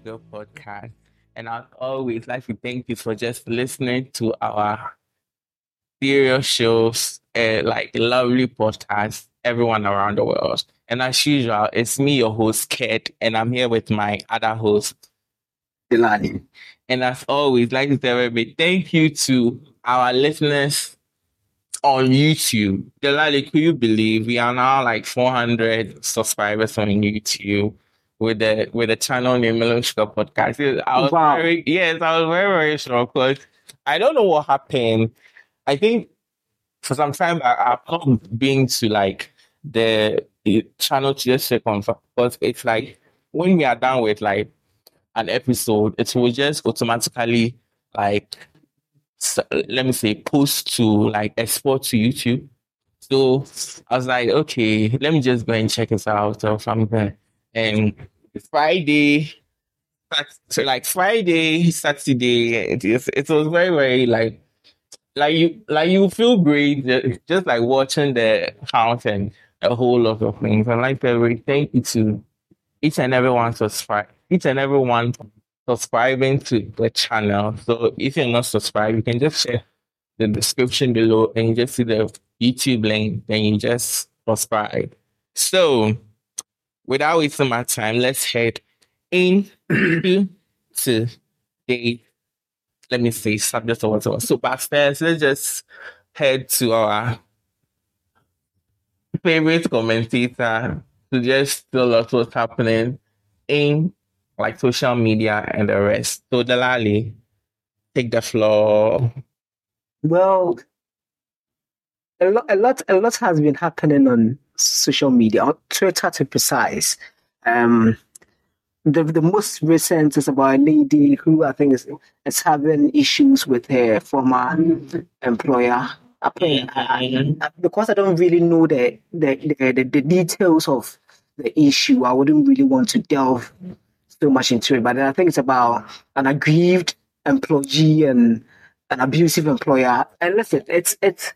Podcast. And I'd always like to thank you for just listening to our serious shows, uh, like lovely podcasts, everyone around the world. And as usual, it's me, your host, Ked, and I'm here with my other host, Delali. And as always, like to tell everybody, thank you to our listeners on YouTube. Delali, could you believe we are now like 400 subscribers on YouTube? With the with the channel name Melon Podcast. I was wow. very yes, I was very very shocked because I don't know what happened. I think for some time I, I've not been to like the, the channel to just check on because it's like when we are done with like an episode, it will just automatically like so, let me say post to like export to YouTube. So I was like, okay, let me just go and check this out or something. And Friday, so like Friday, Saturday, it, it was very, very like, like you, like you feel great just like watching the count and a whole lot of things. And like very thank you to each and everyone subscribe, each and everyone subscribing to the channel. So if you're not subscribed, you can just share the description below and you just see the YouTube link, then you just subscribe. So without wasting my time, let's head into the let me say subject or whatever. So first, let's just head to our favorite commentator to just tell us what's happening in like social media and the rest. So Delali, take the floor. Well, a lot, a lot, a lot has been happening on social media, on Twitter to precise. Um, the the most recent is about a lady who I think is is having issues with her former employer. I, I, because I don't really know the the, the the, the details of the issue, I wouldn't really want to delve so much into it. But I think it's about an aggrieved employee and an abusive employer. And listen, it's it's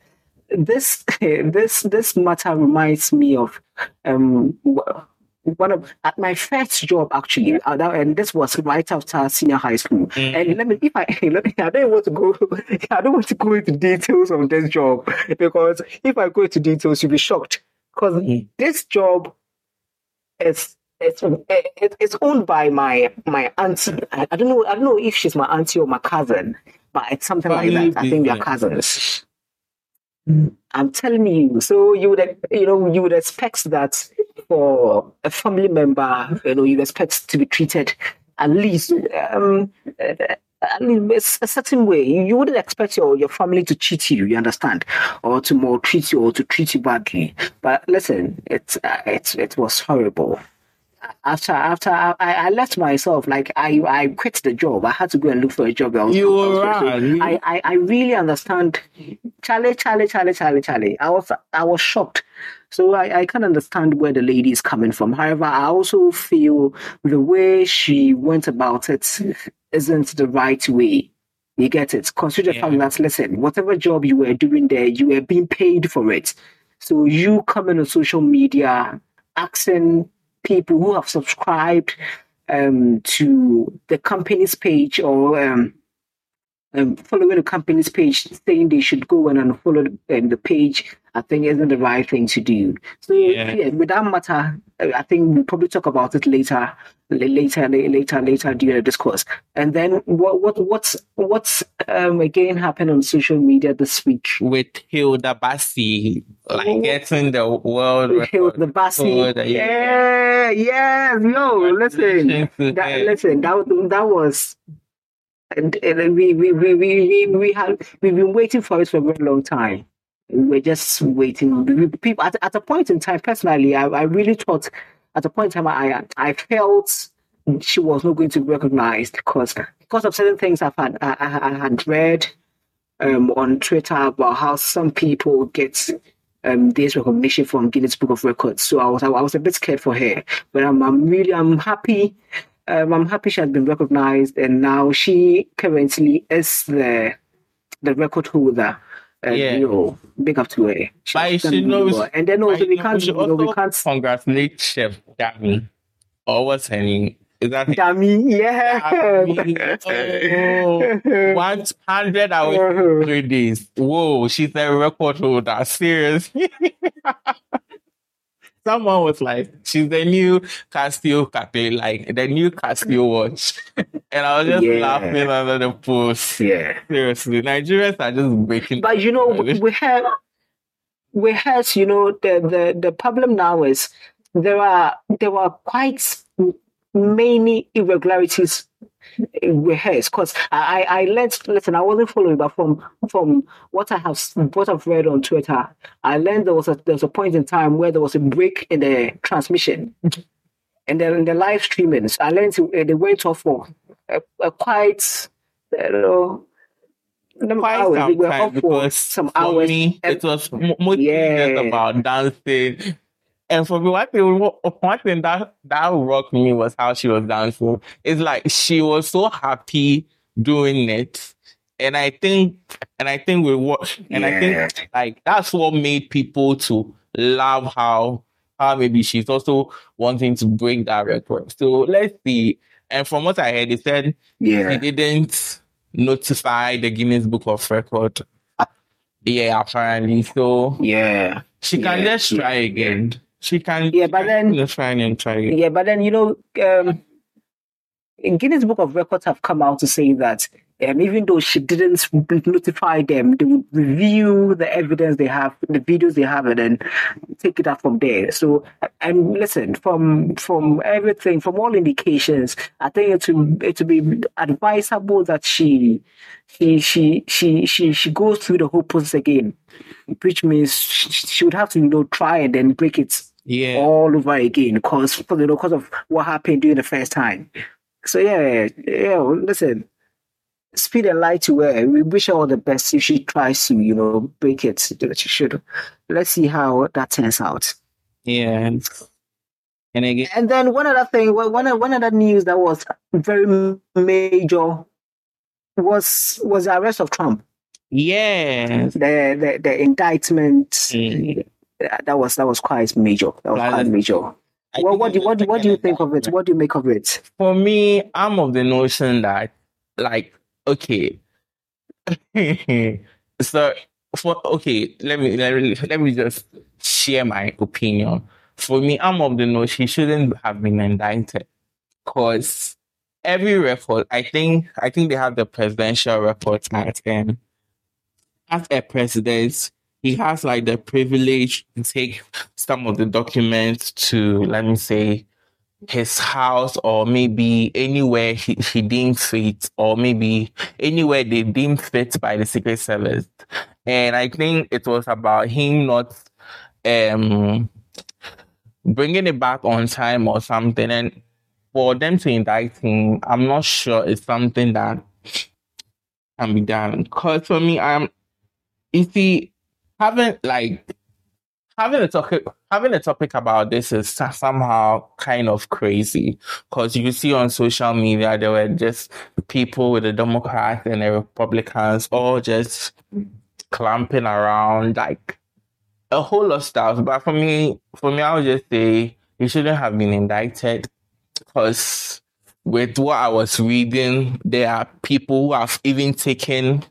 this this this matter reminds me of um one of at my first job actually uh, and this was right after senior high school. Mm-hmm. and let me if i let me, i don't want to go i don't want to go into details of this job because if i go into details you'll be shocked. Because mm-hmm. this job is it's it, it's owned by my my auntie. I, I, don't know i don't know if she's my auntie or my cousin but it's something like that. I think we are cousins I'm telling you. So you would, you know, you would expect that for a family member, you know, you expect to be treated at least, um, I mean, it's a certain way. You wouldn't expect your, your family to cheat you, you understand, or to maltreat you or to treat you badly. But listen, it's uh, it's it was horrible after after I, I left myself, like I, I quit the job. I had to go and look for a job. Else. You were right. I, I, I really understand. Charlie, Charlie, Charlie, Charlie, Charlie. I was I was shocked. So I, I can understand where the lady is coming from. However, I also feel the way she went about it isn't the right way. You get it? Consider yeah. that listen, whatever job you were doing there, you were being paid for it. So you coming on social media asking people who have subscribed um, to the company's page or um, um, following the company's page saying they should go and unfollow um, the page, I think isn't the right thing to do. So yeah. yeah. with that matter, I think we'll probably talk about it later, later, later, later during the discourse. And then what, what, what's, what's um, again happened on social media this week with Hilda Baci, like oh. getting the world Hilda Baci, yeah, yeah, yo, listen, that, listen, that that was and, and we, we, we, we, we, have we've been waiting for it for a very long time. We're just waiting. People at, at a point in time, personally, I, I really thought at a point in time I I felt she was not going to be recognized because because of certain things I've had I, I had read um, on Twitter about how some people get um, this recognition from Guinness Book of Records. So I was I was a bit scared for her, but I'm, I'm really I'm happy um, I'm happy she has been recognized, and now she currently is the the record holder. Uh, yeah. You know, big up to her. She but she knows, well. and then also we can't, you know, we can't congratulate Chef Dami or what's her name Is that Dummy, yeah. oh, 100 hours, three days. Whoa, she's a record holder. Seriously. Someone was like, she's the new Casio Cafe, like the new Casio watch. and I was just Yeah. laughing under the post. yeah. Seriously, Nigerians are just breaking. But you know, we have we have you know the the the problem now is there are there are quite many irregularities hers because I, I learned listen I wasn't following but from from what I have what I've read on Twitter I learned there was a there was a point in time where there was a break in the transmission and then in the live streaming so I learned they went off for a, a quite you know Quite hours they were time off for some hours me, and- it was mo- mostly Yeah. about dancing. And for me, one thing, one thing that that rocked me was how she was dancing. It's like she was so happy doing it, and I think, and I think we what, and I think like that's what made people to love how how maybe she's also wanting to break that record. So let's see. And from what I heard, they said yeah he didn't notify the Guinness Book of Record. Yeah, apparently. So yeah she can Yeah, just try again. She can Yeah, but then- just try and try again. Yeah, but then you know, um, Guinness Book of Records have come out to say that um, even though she didn't notify them, they would review the evidence they have, the videos they have, and then take it up from there. So, and listen, from from everything, from all indications, I think it would it would be advisable that she she she she she she goes through the whole process again, which means she would have to you know try and then break it Yeah. all over again because you know because of what happened during the first time. So yeah, yeah. Listen, speed and light to her. We wish her all the best if she tries to you know break it. That she should. Let's see how that turns out. Yeah. And again, And then one other thing, well, one one other news that was very major was was the arrest of Trump. yes. The the, the indictment. Mm. That was that was quite major. That was quite major. I Well, what do what do, what do you think of it? What do you make of it? For me, I'm of the notion that, like, okay, so for okay, let me let me let me just share my opinion. For me, I'm of the notion he shouldn't have been indicted because every record, I think, I think they have the Presidential Records Act, and um, as a president, he has like the privilege to take some of the documents to, let me say, his house or maybe anywhere he, he deems fit or maybe anywhere they deem fit by the Secret Service. And I think it was about him not um bringing it back on time or something. And for them to indict him, I'm not sure it's something that can be done. Because for me, I'm you see, having like having a topic having a topic about this is somehow kind of crazy because you see on social media there were just people with the Democrats and the Republicans all just clamping around like a whole lot of stuff. But for me, for me, I would just say he shouldn't have been indicted because with what I was reading, there are people who have even taken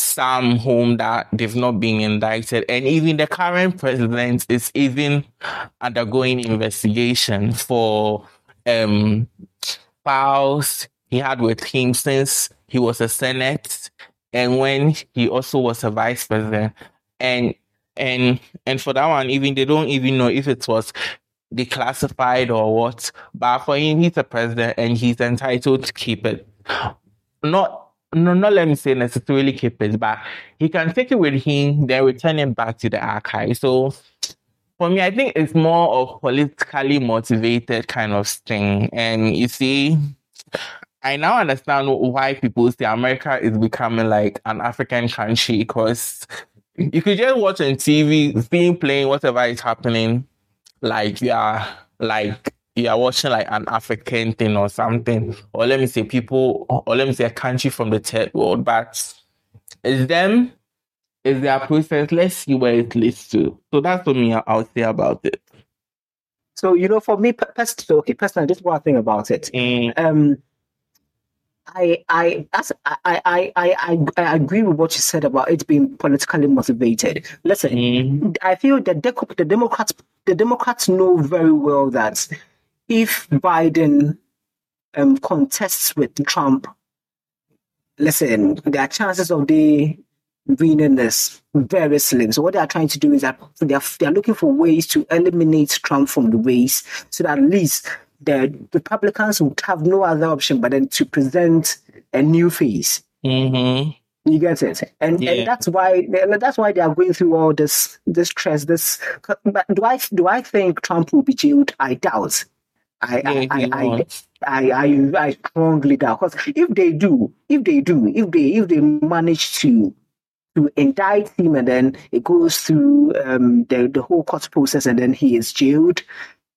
some home that they've not been indicted, and even the current president is even undergoing investigation for um files he had with him since he was a senate and when he also was a vice president. And and and for that one even they don't even know if it was declassified or what. But for him he's a president and he's entitled to keep it. Not no, not let me say necessarily keep it, but he can take it with him, then return it back to the archive. So for me, I think it's more of politically motivated kind of thing. And you see, I now understand why people say America is becoming like an African country because you could just watch on TV, seeing playing whatever is happening, like are like you are watching like an African thing or something, or let me say people, or let me say a country from the third world. But it's them, it's their process. Let's see where it leads to. So that's what me I'll say about it. So you know, for me, personally, okay, personally, this one thing about it. Mm, Um, I I I I I I I agree with what you said about it being politically motivated. Listen, mm, I feel that the, the Democrats the Democrats know very well that if Biden um, contests with Trump, listen, their chances of the winning is very slim. So what they are trying to do is that they are, they are looking for ways to eliminate Trump from the race, so that at least the Republicans would have no other option but then to present a new face. mhm. You get it, and, Yeah. and that's why that's why they are going through all this this stress. This, but do I do I think Trump will be jailed? I doubt. I Yeah, I, I, I. I, I, I strongly doubt because if they do, if they do, if they if they manage to to indict him and then it goes through um, the the whole court process and then he is jailed,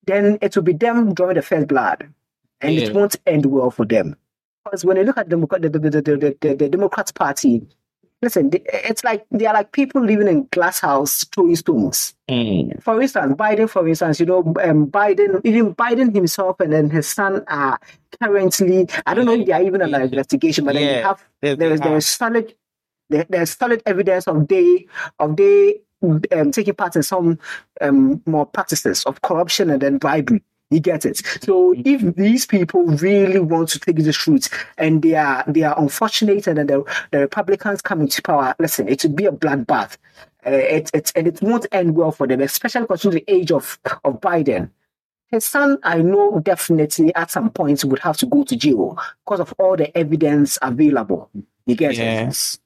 then it will be them drawing the first blood, and Yeah. it won't end well for them. Because when you look at the, the, the, the, the, the Democrats Party, listen, it's like they are like people living in glass house throwing stones. Mm, For instance, Biden, for instance, you know, um, Biden, even Biden himself and then his son are currently, I don't know if they are even under investigation, but then they have, they- there is they there is solid, there, there's solid evidence of they, of they um, taking part in some um, more practices of corruption and then bribery. You get it. So if these people really want to take this route and they are they are unfortunate and then the, the Republicans come into power, listen, it will be a bloodbath. Uh, it, it, and it won't end well for them, especially considering the age of, of Biden. His son, I know definitely at some point would have to go to jail because of all the evidence available. You get it?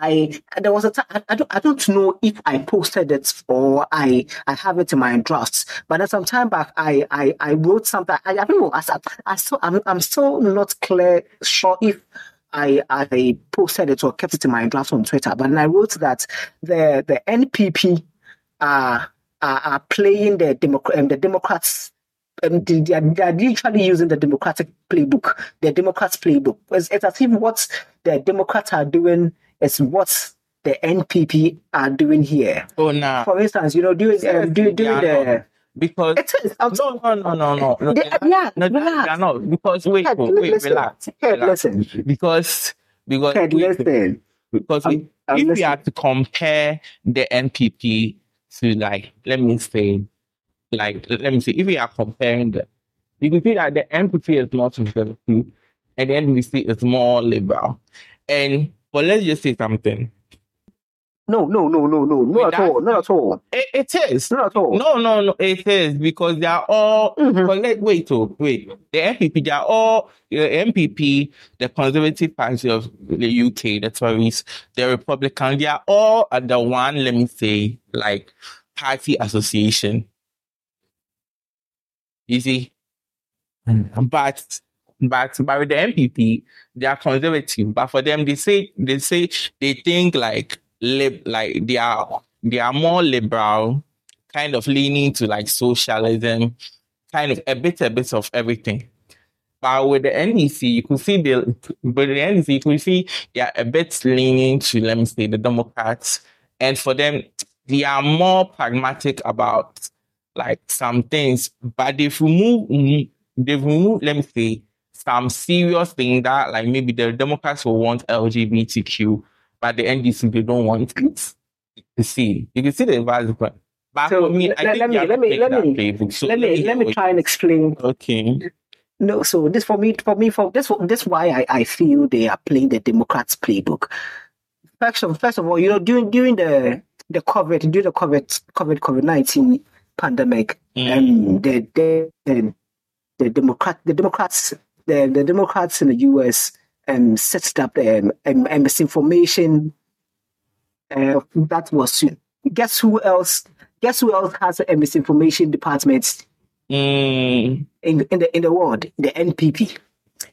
I there was a time I, don't I don't know if I posted it or I I have it in my drafts, but then some time back I I, I wrote something. I, I don't know. I, I still I'm I'm still not clear sure if I I posted it or kept it in my drafts on Twitter. But I wrote that the the NPP are are, are playing the Democrat um, the Democrats um, they, are, they are literally using the Democratic playbook, the Democrats playbook. It's, it's as if what the Democrats are doing is what the NPP are doing here. Oh, now. For instance, you know, doing um, do, doing Yeah, the. because It is. I'm no, no, no, no, no, no. They- yeah, no, they relax. are not because wait, oh, wait, listen. relax, relax. listen. because because Ted, wait, listen. because I'm- we- I'm if we are to compare the NPP to like, let me say, like, let me see, if we are comparing the, you can see that the NPP is more conservative and the NDC is more liberal. And but let's just say something. No, no, no, no, no, Wait, not at all, not at all, It, it is. not at all. No, no, no, it is because they are all. Mhm. But let wait, oh, wait. The NPP, they are all the NPP, the Conservative Party of the UK, the Tories, the Republican. They are all under one. Let me say, like party association. You see, but but but with the NPP, they are conservative. But for them, they say they say they think like lib like they are they are more liberal, kind of leaning to like socialism, kind of a bit a bit of everything. But with the NDC, you could see the with the NDC, you could see they are a bit leaning to let me say the Democrats, and for them, they are more pragmatic about like some things, but they've removed mm, they've removed, let me say, some serious thing that like maybe the Democrats will want LGBTQ, but the NDC they don't want it. You see, you can see the advice. But So for me, let- I let me- let me- take let me- playbook. So let me let me try and explain Okay. No, so this for me, for me, for this, this why I, I feel they are playing the Democrats playbook. First of, first of all, you know, during during the the COVID, during the COVID COVID COVID nineteen pandemic, um, the the the, the Democrat the Democrats the, the Democrats in the U.S. um set up um, um, um misinformation. Uh, that was soon guess who else? Guess who else has a misinformation department? Mm, in, in the in the world, the NPP.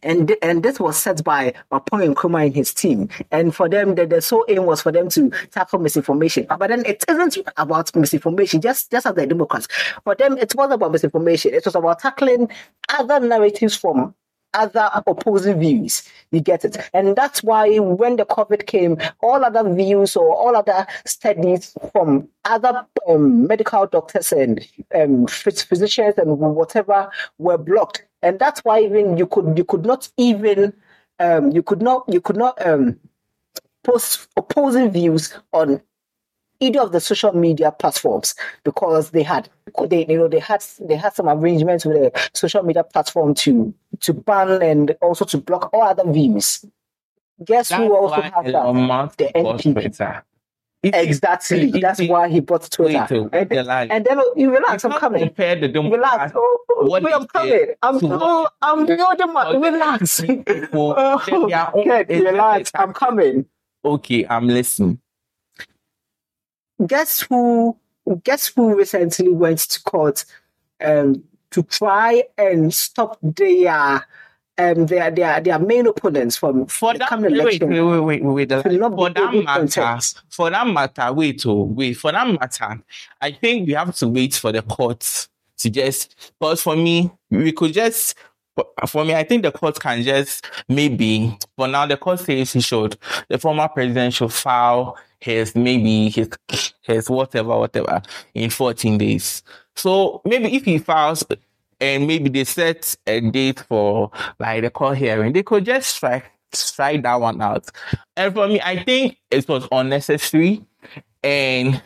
And th- and this was set by Oppong Nkrumah and his team. And for them, the, the sole aim was for them to tackle misinformation. But then it isn't about misinformation, just, just as the Democrats. For them, it was about misinformation. It was about tackling other narratives from other opposing views. You get it? And that's why when the COVID came, all other views or all other studies from other um, medical doctors and um, physicians and whatever were blocked. And that's why even you could you could not even um, you could not you could not um, post opposing views on either of the social media platforms because they had they you know they had they had some arrangements with the social media platform to to ban and also to block all other views. Guess That's who also has that? The NPP. Twitter. Exactly. That's why he bought Twitter. Oh, and, the lie. and then you relax, I'm coming. the Relax. Oh, oh, what wait, I'm coming. I'm oh, I'm Okay. relax. Oh, their own- Ken, it's just relax. I'm coming. Okay, I'm listening. Guess who guess who recently went to court um to try and stop their um their their, their main opponents from For the that, coming election. wait, wait, wait, wait, wait. For that matter, contest. for that matter, wait, oh, wait, for that matter, I think we have to wait for the courts to just, But for me, we could just, for- for me, I think the court can just maybe, for now, the court says he should, the former president should file his, maybe his, his whatever, whatever, in 14 days. So maybe if he files and maybe they set a date for like the court hearing, they could just strike strike that one out. And for me, I think it was unnecessary. And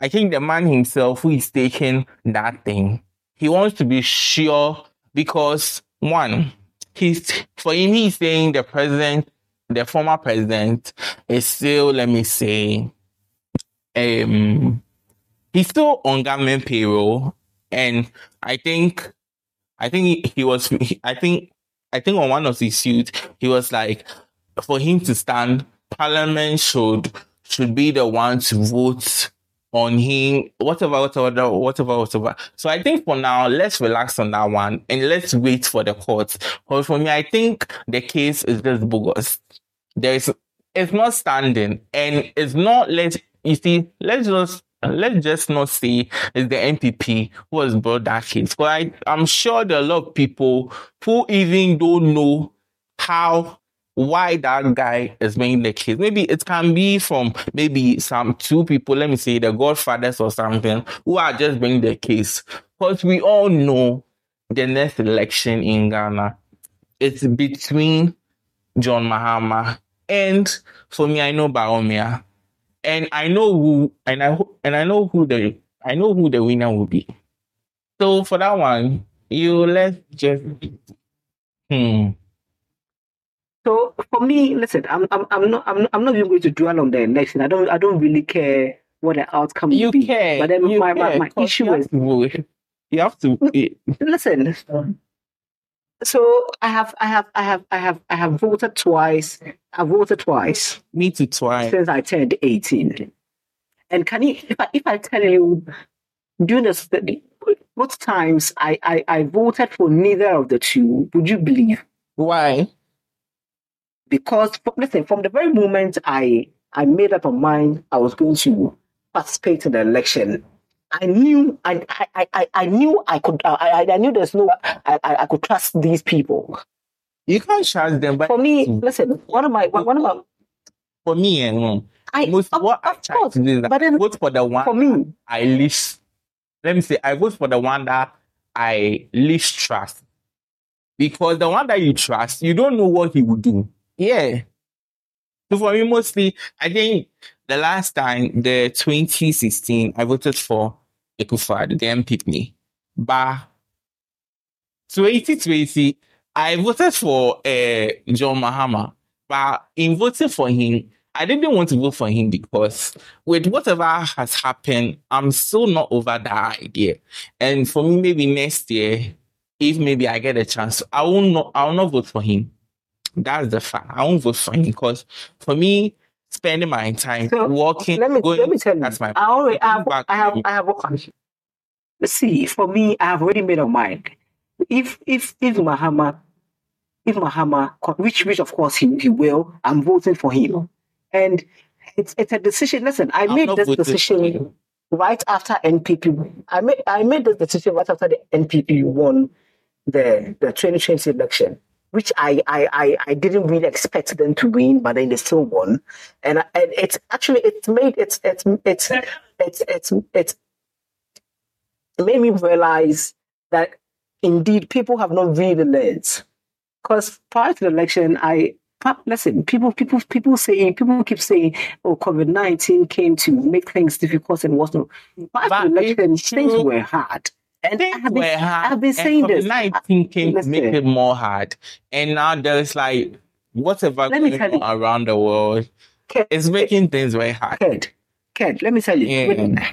I think the man himself who is taking that thing, he wants to be sure because one, he's for him, he's saying the president, the former president, is still, let me say, um he's still on government payroll. And I think I think he, was I think I think on one of his suits he was like for him to stand, Parliament should should be the one to vote on him, whatever, whatever, whatever, whatever. So I think for now, let's relax on that one and let's wait for the courts. Because for me, I think the case is just bogus. There is, it's not standing and it's not, let you see, let's just, let's just not say it's the NPP who has brought that case. Because I, I'm sure there are a lot of people who even don't know how why that guy is making the case. Maybe it can be from maybe some two people, let me say the godfathers or something, who are just bringing the case. Because we all know the next election in Ghana, it's between John Mahama and for me, I know Bawumia. And I know who and I and I know who the I know who the winner will be. So for that one, you let's just hmm. So for me, listen, I'm I'm I'm not I'm, I'm not even going to dwell on the election. I don't I don't really care what the outcome will You be. care. But then you my, my, care, my 'cause issue is. You have to. listen. So I have I have I have I have I have voted twice. I voted twice. me too twice. since I turned 18. And can you, if I, if I tell you, during the study, both times I, I, I voted for neither of the two, would you believe? Why? Because, listen, from the very moment I, I made up my mind I was going to participate in the election, I knew I, I, I, I knew I could I, I- I knew there's no I, I could trust these people. You can't trust them, but For me, listen, one of my one of my for me, eh, no. I most of, what of course, to do is that but then vote for the one for me, I least. Let me say, I vote for the one that I least trust, because the one that you trust, you don't know what he will do. Yeah. So for me, mostly, I think the last time, the 2016, I voted for Akufo-Addo, the NPP. But 2020, I voted for uh, John Mahama. But in voting for him, I didn't want to vote for him because with whatever has happened, I'm still not over that idea. And for me, maybe next year, if maybe I get a chance, I will not, I will not vote for him. That's the fact. I won't vote for him because for me, spending my time So, walking, let me going, let me tell you. that's my I already I have, I have I have see for me I have already made up mind. If if if Mahama if Mahama which which of course he, he will, I'm voting for him. And it's it's a decision. Listen, I I'm made this decision right after NPP. I made I made this decision right after the NPP won the the 2020 election. Which I, I, I, I didn't really expect them to win, but then they still won. And, and it's actually, it's made, it's, it's, it's, it's, it's, it's, it made me realize that indeed people have not really learned. Because prior to the election, I, listen, people, people, people say, people keep saying, "Oh, COVID nineteen came to make things difficult and whatnot." Prior to the election, things were hard. And Things I've been, were hard. I've been saying this. Nineteen came to make it more hard, and now there's like whatever Let going on around the world Ked, is making things very hard. Ked, Ked, let me tell you, Yeah.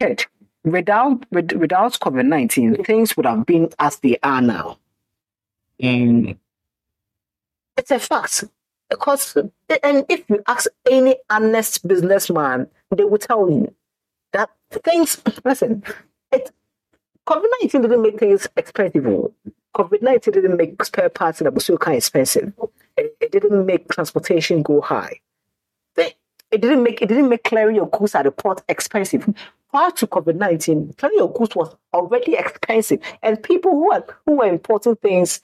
Ked, without with, without COVID nineteen, things would have been as they are now. Mm. It's a fact. Because and if you ask any honest businessman, they will tell you that things listen, COVID nineteen didn't make things expensive. COVID nineteen didn't make spare parts so kind expensive. It, it didn't make transportation go high. It didn't make it didn't make clearing your goods at the port expensive. Prior to COVID nineteen, clearing your goods was already expensive, and people who are who were importing things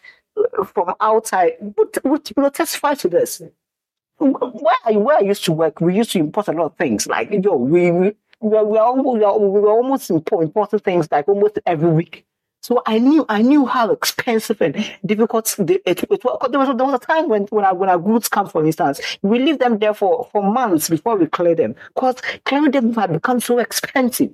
from outside would, would you know, testify to this. Where I, where I used to work, we used to import a lot of things. Like yo, we we we are, we are, almost, we are, we were almost import, importing things like almost every week. So I knew I knew how expensive and difficult it, it was. There was there was a time when when our, when our goods come, for instance, we leave them there for, for months before we clear them because clearing them had become so expensive.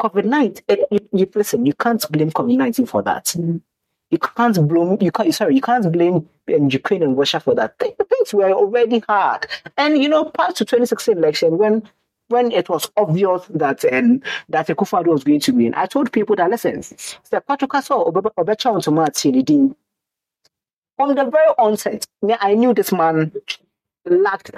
COVID nineteen, you, listen, you can't blame COVID nineteen for that. You can't blame you can't sorry you can't blame um, Ukraine and Russia for that. Things were already hard, and you know, prior to 2016 election when when it was obvious that um, that Akufo-Addo was going to win, I told people that listen, the Patrick saw Obecha on Tomati from the very onset. I knew this man lacked.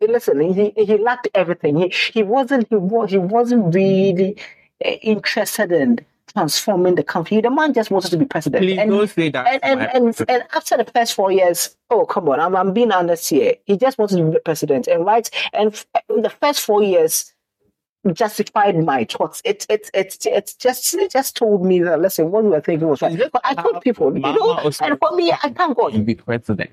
Listen, he he lacked everything. He he wasn't he was he wasn't really uh, interested in transforming the country. The man just wanted to be president. Please And- don't say that. and and, and and after the first four years, oh come on, I'm I'm being honest here. He just wanted to be president, and right, and the first four years justified my thoughts. It it it it just it just told me that listen, what we were thinking was right. But I told people, you know, and for me, I thank God. to be president.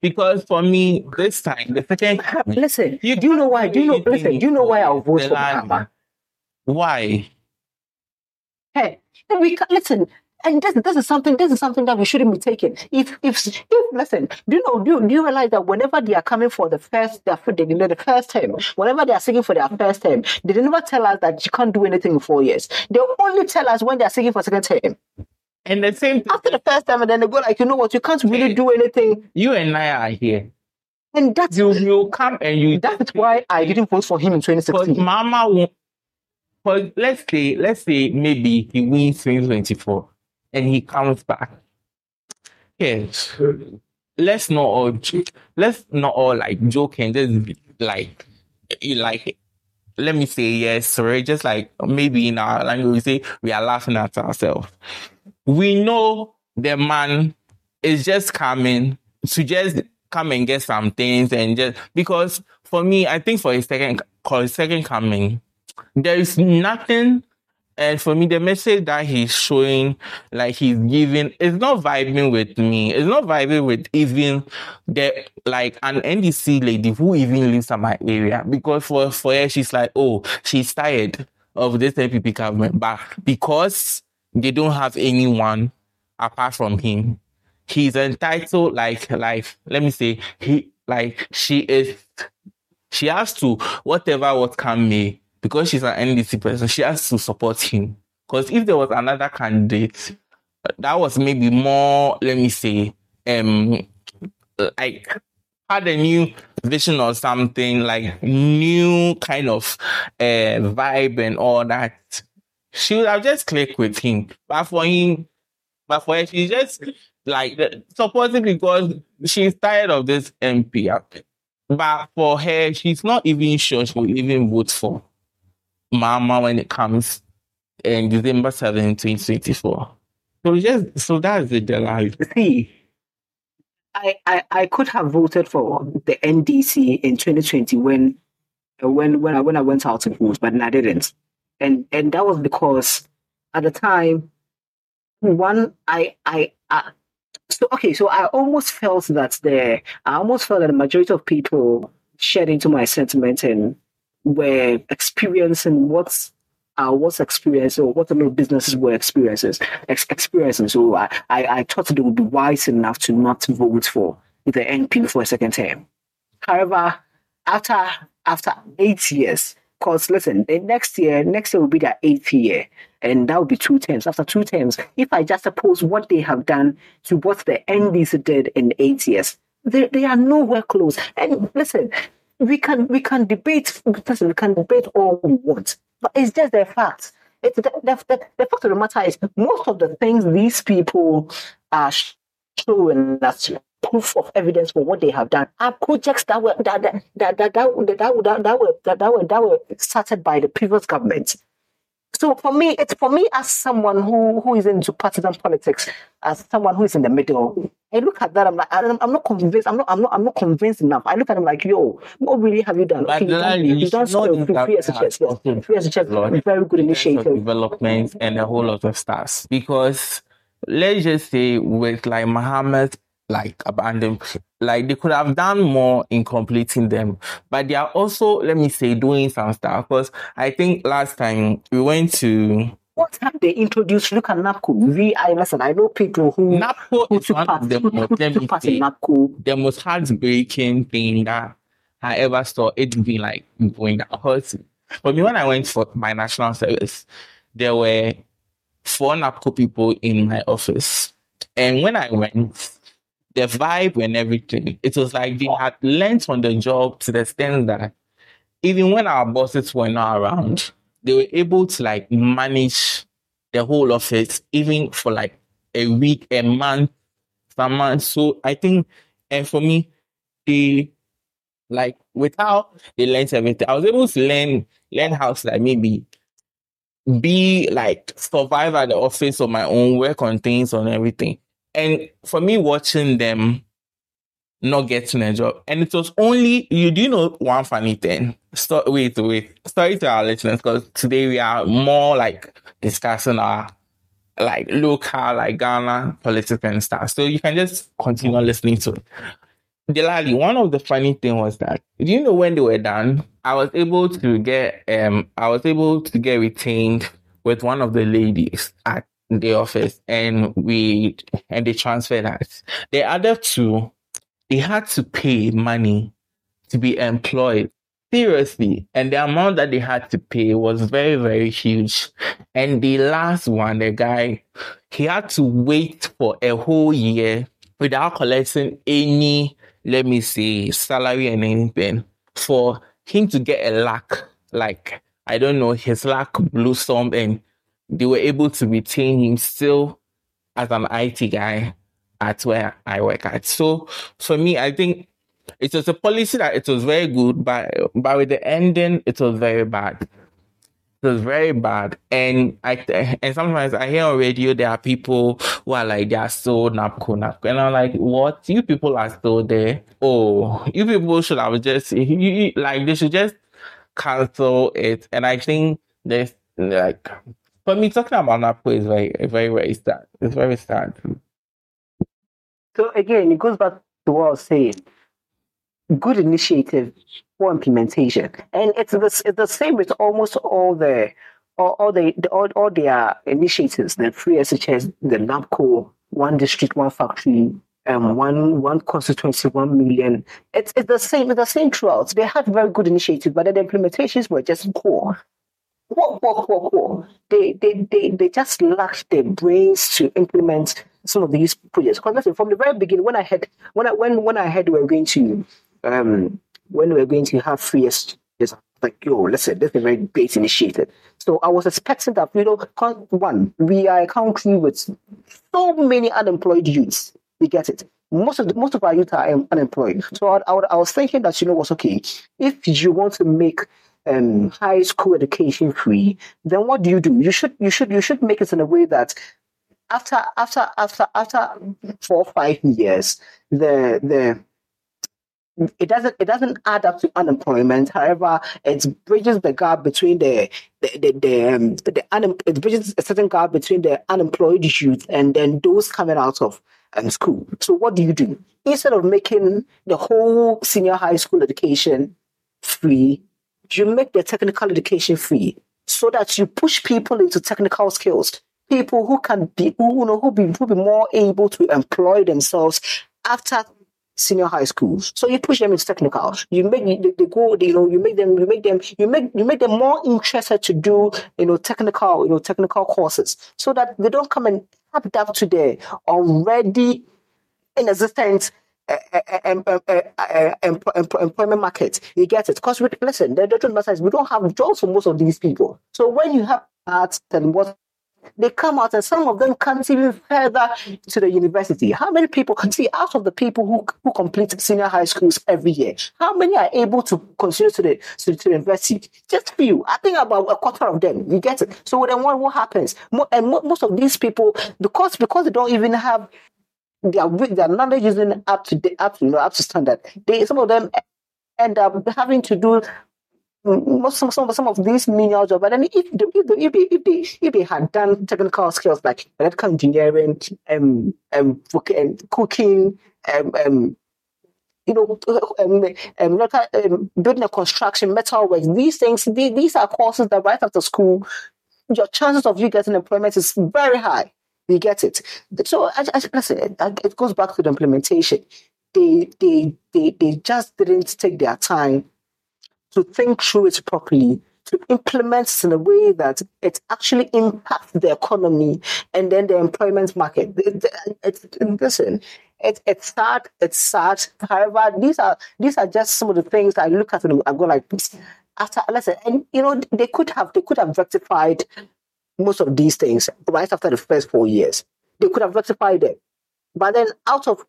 Because for me, this time, the second Listen, You do you know why? Do you know? Listen, do you know why I'll vote for. Mahama? why? Hey, we can, listen, and this, this is something. This is something that we shouldn't be taking. If, if, if listen, do you know? Do, you- do you realize that whenever they are coming for the first, their, fir- you know, the first term, whenever they are seeking for their first term, they never tell us that you can't do anything in four years. They only tell us when they are seeking for second term. And the same thing, After the first time, and then they go like, you know what? You can't really do anything, you and I are here. and that's You you come and you that's why I didn't vote for him in 2016. Mama won't. Because let's say, let's say maybe he wins 2024 and he comes back. Yes. Let's not all, let's not all like joke and just be like, like, let me say yes, sorry. Just like maybe in our language, we say we are laughing at ourselves. We know the man is just coming to just come and get some things and just because for me, I think for his second for his second coming, there is nothing. And for me, the message that he's showing, like he's giving, is not vibing with me. It's not vibing with even the like an NDC lady who even lives in my area. Because for for her, she's like, oh, she's tired of this NPP government, but because they don't have anyone apart from him, he's entitled. Like like let me say, he like she is she has to whatever what can may because she's an NDC person she has to support him. Because if there was another candidate that was maybe more let me say um like had a new vision or something like new kind of uh vibe and all that she would have just clicked with him. But for him but for her she just like supporting because she's tired of this MP but for her, she's not even sure she will even vote for Mahama when it comes in December 7, 2024. So just so that's the delight. See, I, I, I could have voted for the NDC in 2020 when when when I when I went out to vote, but I didn't, and and that was because at the time, one I I, I So okay, so I almost felt that the I almost felt that the majority of people shared into my sentiment and were experiencing what's uh, what's experience or what a lot of businesses were experiences ex- experiencing. So I, I, I thought they would be wise enough to not vote for the NP for a second term. However, after after eight years, because listen, the next year, next year will be their eighth year, and that will be two terms. After two terms, if I just oppose what they have done to what the NDC did in eight years, they, they are nowhere close. And listen, we can we can debate listen, we can debate all we want, but it's just the facts. It's the, the, the, the fact of the matter is most of the things these people are showing us proof of evidence for what they have done are projects that were that that that that that, that, that, that were that, that were that were started by the previous government. So for me, it's for me as someone who who is into partisan politics, as someone who is in the middle. I look at that. I'm like, I'm, I'm not convinced. I'm not. I'm not. I'm not convinced enough. I look at him like, yo, what really have you done? Okay, you done, you done should know still that free that SHS, has yes, also free very good initiative. development and a whole lot of stuff. Because let's just say with like Muhammad like abandoned like they could have done more in completing them. But they are also, let me say, doing some stuff. Because I think last time we went to What have they introduced? Look at NABCO. We, I listen. I know people who NABCO who is one part, of the who, most, who let took me in say, NABCO. the most heartbreaking thing that I ever saw it be like going. Because for me, when I went for my national service, there were four NABCO people in my office. And when I went, the vibe and everything, it was like they had learned on the job to the extent that even when our bosses were not around, they were able to like manage the whole office, even for like a week, a month, some months. So I think, and for me, they like without they learned everything. I was able to learn learn how to like maybe be like survive at the office on my own, work on things on everything. And for me, watching them not getting a job, and it was only you. Do you know one funny thing? So, wait, wait. Sorry to our listeners, because today we are more like discussing our like local, like Ghana politics and stuff. So you can just continue listening to it. Delali, one of the funny thing was that do you know when they were done, I was able to get um I was able to get retained with one of the ladies at the office and we and they transferred us. The other two, they had to pay money to be employed. Seriously. And the amount that they had to pay was very, very huge. And the last one, the guy, he had to wait for a whole year without collecting any, let me see salary and anything for him to get a lack. Like, I don't know, his lack blossomed and they were able to retain him still as an IT guy at where I work at. So for me, I think it was a policy that it was very good, but but with the ending, it was very bad. It was very bad, and I and sometimes I hear on radio there are people who are like they are so nabco nabco, and I'm like, what? You people are still there? Oh, you people should have just like they should just cancel it. And I think there's like for me talking about nabco is very very very sad. It's very sad. So again, it goes back to what I was saying. Good initiative for implementation, and it's the it's the same with almost all the all, all the, the all, all their initiatives. The free SHS, the NABCO, one district, one factory, um, one one constituency, one million. It's it's the same. It's the same throughout. They had very good initiatives, but the implementations were just poor. They, they, they, they just lacked the brains to implement some of these projects. Because listen, from the very beginning, when I had when I when when I heard we were going to um when we were going to have free SHS, like yo, listen, this is a very great initiative. So I was expecting that you know, one, we are a country with so many unemployed youths. You get it. Most of the, most of our youth are um, unemployed. So I, I, I was thinking that you know what's okay. If you want to make um, high school education free, then what do you do? You should you should you should make it in a way that after after after after four or five years, the the it doesn't it doesn't add up to unemployment. However, it bridges the gap between the the the, the, um, the unem- it bridges a certain gap between the unemployed youth and then those coming out of um, school. So what do you do? Instead of making the whole senior high school education free, you make their technical education free so that you push people into technical skills. People who can be, who, you know, who be, who be more able to employ themselves after senior high schools. So you push them into technical. You make they, they go, you know, you make them, you make them, you make you make them more interested to do, you know, technical, you know, technical courses, so that they don't come and adapt to the already in employment market. You get it? Because listen, the truth matter is we don't have jobs for most of these people. So when you have that, then what they come out and some of them can't even further to the university. How many people can see out of the people who, who complete senior high schools every year? How many are able to continue to the to, to the university? Just few. I think about a quarter of them. You get it? So then what, what happens? and most of these people, because because they don't even have their their knowledge isn't up to the up you know, up to standard. They some of them end up having to do most some, some, some of these menial jobs, but then if, if, they, if, they, if, they, if they had done technical skills like electrical engineering, um, um, cooking, um, um, you know, um, um, um, building a construction, metal work, these things, these, these are courses that right after school, your chances of you getting employment is very high. You get it. So I, listen, it goes back to the implementation. They, they, they, they just didn't take their time to think through it properly, to implement it in a way that it actually impacts the economy and then the employment market. It, it, it, listen, it, it's sad. It's sad. However, these are these are just some of the things I look at and I go like, after listen, and you know they could have they could have rectified most of these things right after the first four years. They could have rectified it, but then out of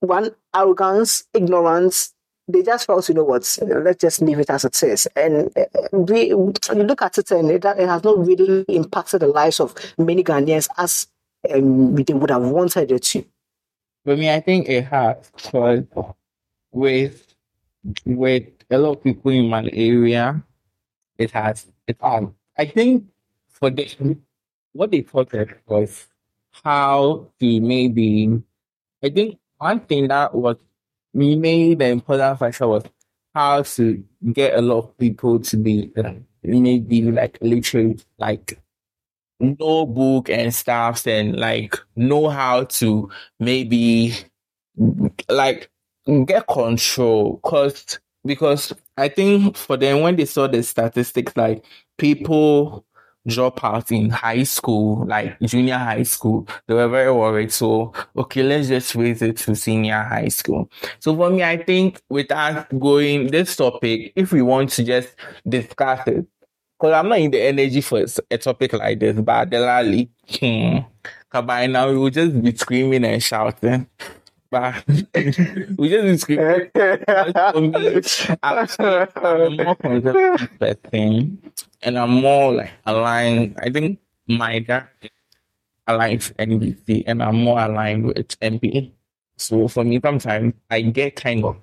one arrogance, ignorance, they just felt, you know what, let's just leave it as it is. And uh, we, look at it and it, it, has not really impacted the lives of many Ghanaians as um, they would have wanted it to. For me, I think it has, because with, with a lot of people in my area, it has, it has. I think for them, what they thought was how to maybe, I think one thing that was maybe the important factor was how to get a lot of people to be uh, maybe like literally like know book and stuff and like know how to maybe like get control. Because because I think for them when they saw the statistics like people drop out in high school, like junior high school, they were very worried. So, okay, let's just raise it to senior high school. So for me, I think without going this topic, if we want to just discuss it, because I'm not in the energy for a topic like this, but Delali, hmm, by now we will just be screaming and shouting. But we just be screaming. for me, I'm more conservative person and I'm more like aligned. I think my dad aligns with NDC and I'm more aligned with NPP. So for me, sometimes I get kind of.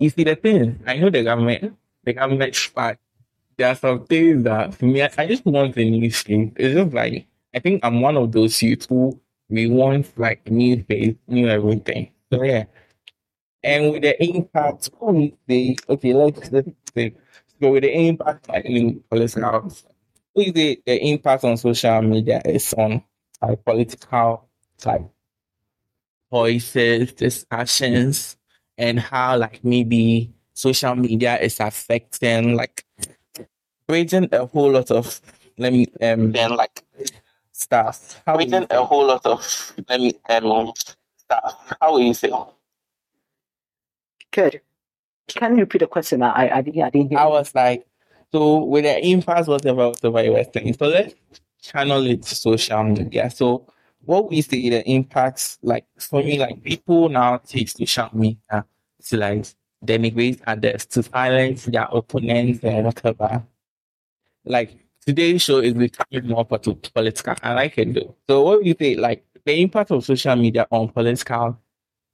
You see, the thing I know the government, the government, but there are some things that for me, I just want the new thing. It's just like, I think I'm one of those youth who we want like new face, new everything. So yeah. And with the impact, oh, they, okay, let's, let's say, so with the impact like in political, is the, the impact on social media is on like political like voices, discussions, and how like maybe social media is affecting like creating a whole lot of let me um then like stuff. How creating a whole lot of let me um stuff. How will you say? Good. Can you repeat the question? I I, didn't I didn't hear. I was like, so with the impasse, whatever, whatever you were saying. So let's channel it to social media. So what we see the impacts, like for me, like people now take social media to like denigrate others, to silence their opponents and whatever. Like today's show is becoming more political. I like it though. So what do you think, like the impact of social media on political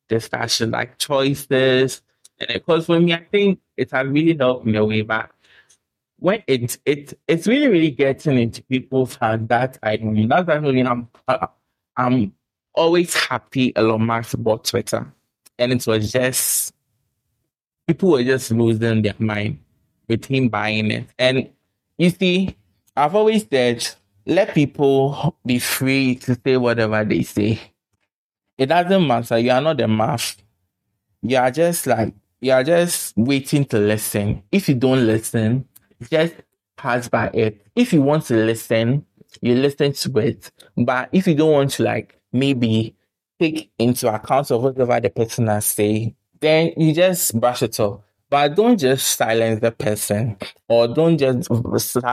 discussion, like choices, and because for me, I think it has really helped me a way back. When it it it's really really getting into people's hands that I mean that's actually I'm I'm always happy Elon Musk bought Twitter. And it was just, people were just losing their mind with him buying it. And you see, I've always said, let people be free to say whatever they say. It doesn't matter. You are not the math. You are just like, you are just waiting to listen. If you don't listen, just pass by it. If you want to listen, you listen to it. But if you don't want to like maybe take into account of whatever the person has say, then you just brush it off. But don't just silence the person or don't just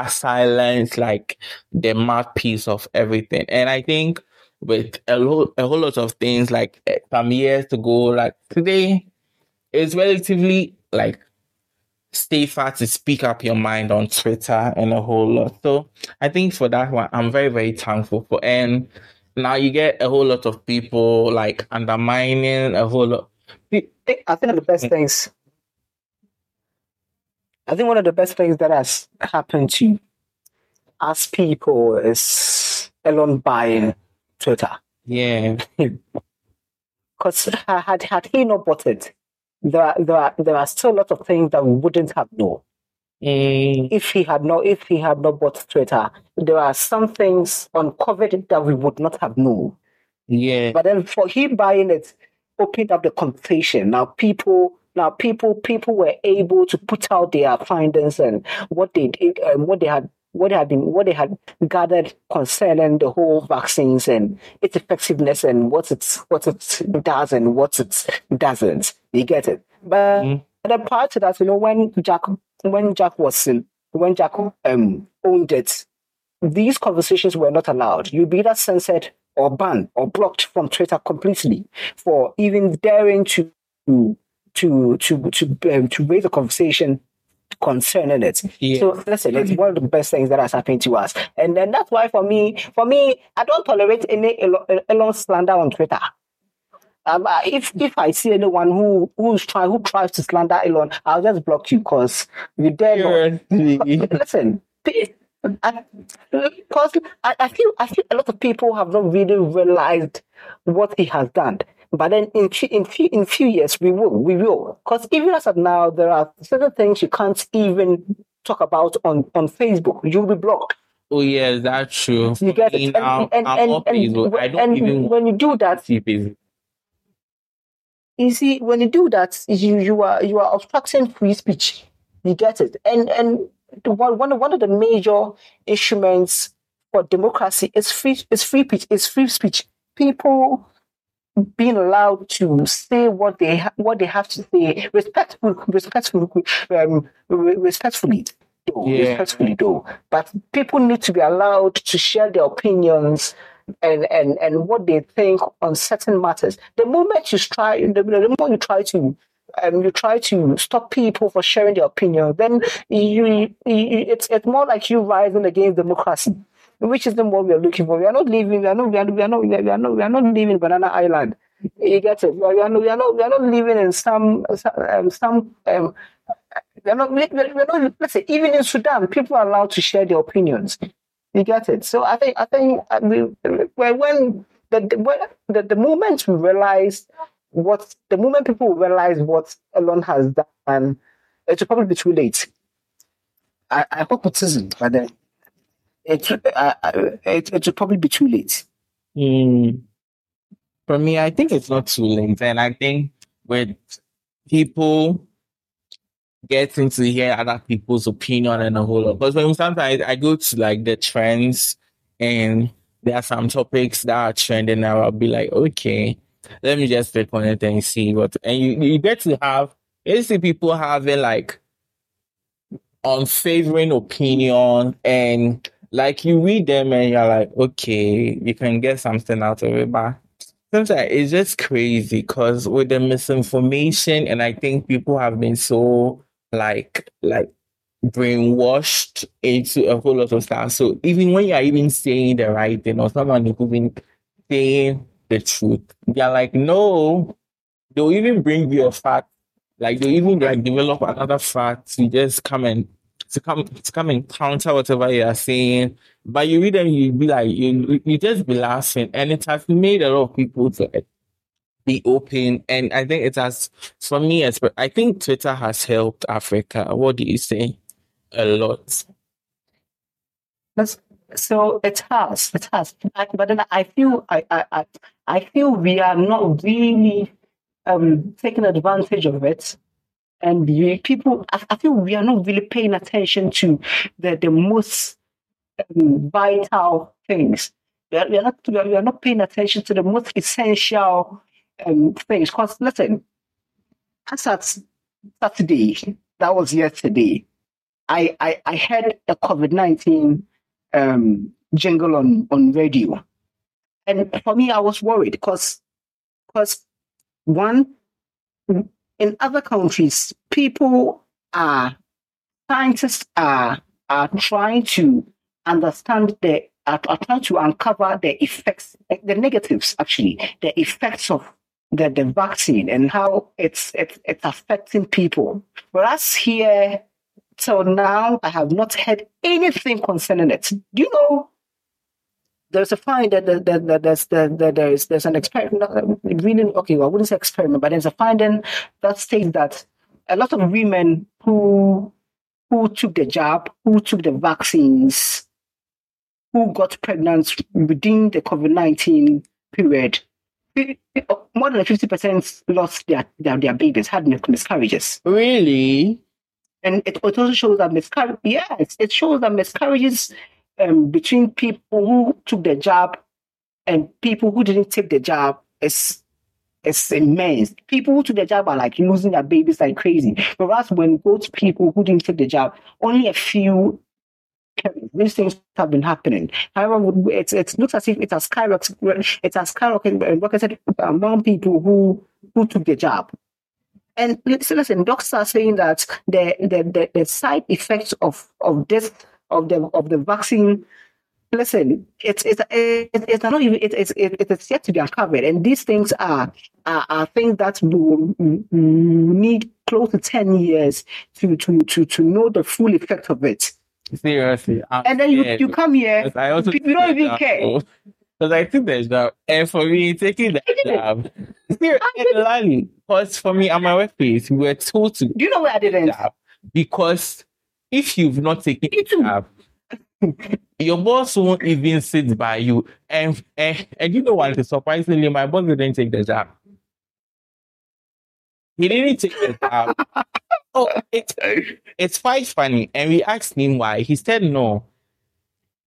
silence like the mouthpiece of everything. And I think with a whole, a whole lot of things like eh, some years ago, like today, it's relatively like stay safer to speak up your mind on Twitter and a whole lot. So I think for that one, I'm very, very thankful for. And now you get a whole lot of people like undermining a whole lot. I think the best things. I think one of the best things that has happened to us people is Elon buying Twitter. Yeah. Because had had he not bought it, there are, there are, there are still a lot of things that we wouldn't have known. Mm. If he had not if he had not bought Twitter, there are some things uncovered that we would not have known. Yeah. But then for him buying it opened up the conversation. Now people now people people were able to put out their findings and what they did um, what they had what they had been what they had gathered concerning the whole vaccines and its effectiveness and what it what it does and what it doesn't. You get it. But Mm. then prior to that, you know, when Jack when Jack was in, when Jack um owned it, these conversations were not allowed. You'd be either censored or banned or blocked from Twitter completely for even daring to to to to um, to raise a conversation concerning it. Yeah. So listen, it's one of the best things that has happened to us, and then that's why for me, for me, I don't tolerate any Elon, Elon slander on Twitter. Um, uh, if if I see anyone who who's try who tries to slander Elon, I'll just block you because you dare not. Listen, because I, I feel I feel a lot of people have not really realized what he has done. But then in in few in few years we will we will because even as of now there are certain things you can't even talk about on on Facebook. You'll be blocked. Oh yeah, that's true. You get it. And, and, and, and, Facebook. I and, don't even and when you do that, see Facebook. you see when you do that you you are you are obstructing free speech you get it and and the one one of, one of the major instruments for democracy is free is free speech is free speech people being allowed to say what they ha- what they have to say respectful respectfully um, respectfully though, Yeah. respectfully though but people need to be allowed to share their opinions and, and, and what they think on certain matters. The moment you try, the, the moment you try to, um, you try to stop people for sharing their opinion, then you, you, it's it's more like you rising against democracy, which is the what we are looking for. We are not living. We are not. We are, we are not. We are, we are not. We are not living in banana island. You get it? We are, not. We are not. We are not living in some um, some. Um, we are not. We are, not. Let's say even in Sudan, people are allowed to share their opinions. You get it? So I think I think uh, we, when the, when the the moment we realize what the moment people realize what Elon has done, it will probably be too late. I, I hope it isn't, but then it, uh, it it will probably be too late. Mm. For me, I think it's not too late, and I think with people getting to hear other people's opinion and a whole lot. Because when sometimes I go to like the trends, and there are some topics that are trending, now I'll be like, okay, let me just click on it and see what. And you you get to have you see people having like unfavoring opinion and like you read them and you're like, okay, you can get something out of it, but sometimes it's just crazy because with the misinformation, and I think people have been so like like brainwashed into a whole lot of stuff. So even when you're even saying the right thing or someone is even saying the truth, they're like, no, they'll even bring you a fact, like they'll even like develop another fact to just come and to come to come and counter whatever you are saying. But you read them, you be like you you just be laughing, and it has made a lot of people to be open. And I think it has for me. As I think Twitter has helped Africa. What do you say? A lot. That's, so it has, it has. But then I feel I, I I feel we are not really um, taking advantage of it and people, I, feel we are not really paying attention to the, the most um, vital things. We are, we are, not, we are not paying attention to the most essential um, things. Because, listen, as at Saturday, that was yesterday, I, I, I heard a COVID 19 um, jingle on, on radio. And for me, I was worried because, because one, in other countries, people are scientists are are trying to understand the are, are trying to uncover the effects, the negatives actually, the effects of the, the vaccine and how it's, it's it's affecting people. Whereas here till now, I have not heard anything concerning it. Do you know there's a find that, that, that, that there's that, that there's there's an experiment uh, really okay well, I wouldn't say experiment but there's a finding that states that a lot of women who who took the jab who took the vaccines who got pregnant within the COVID-19 period eh, eh, oh, more than 50% lost their, their, their babies had miscarriages. Really? And it, it also shows that miscarriage yes it shows that miscarriages um, between people who took the job and people who didn't take the job is is immense. People who took the job are like losing their babies like crazy. Whereas when both people who didn't take the job, only a few these things have been happening. However, it, it looks as if it has skyrocketed, it has skyrocketed among people who who took the job. And listen, listen, doctors are saying that the, the, the, the side effects of, of this of the of the vaccine. Listen, it's it's it's, it's not even it, it's it, it's yet to be uncovered, and these things are are, are things that will need close to ten years to to to to know the full effect of it. Seriously, I'm and then you, you come here, I also you don't even care. Because I think there's job. And for me, taking that job, seriously, because for me, at my workplace, we were told to. Do you know where I didn't? Because if you've not taken it up, your boss won't even sit by you. And, and, and you know what? Surprisingly, my boss didn't take the job. He didn't take the job. oh, it, it's quite funny. And we asked him why. He said no.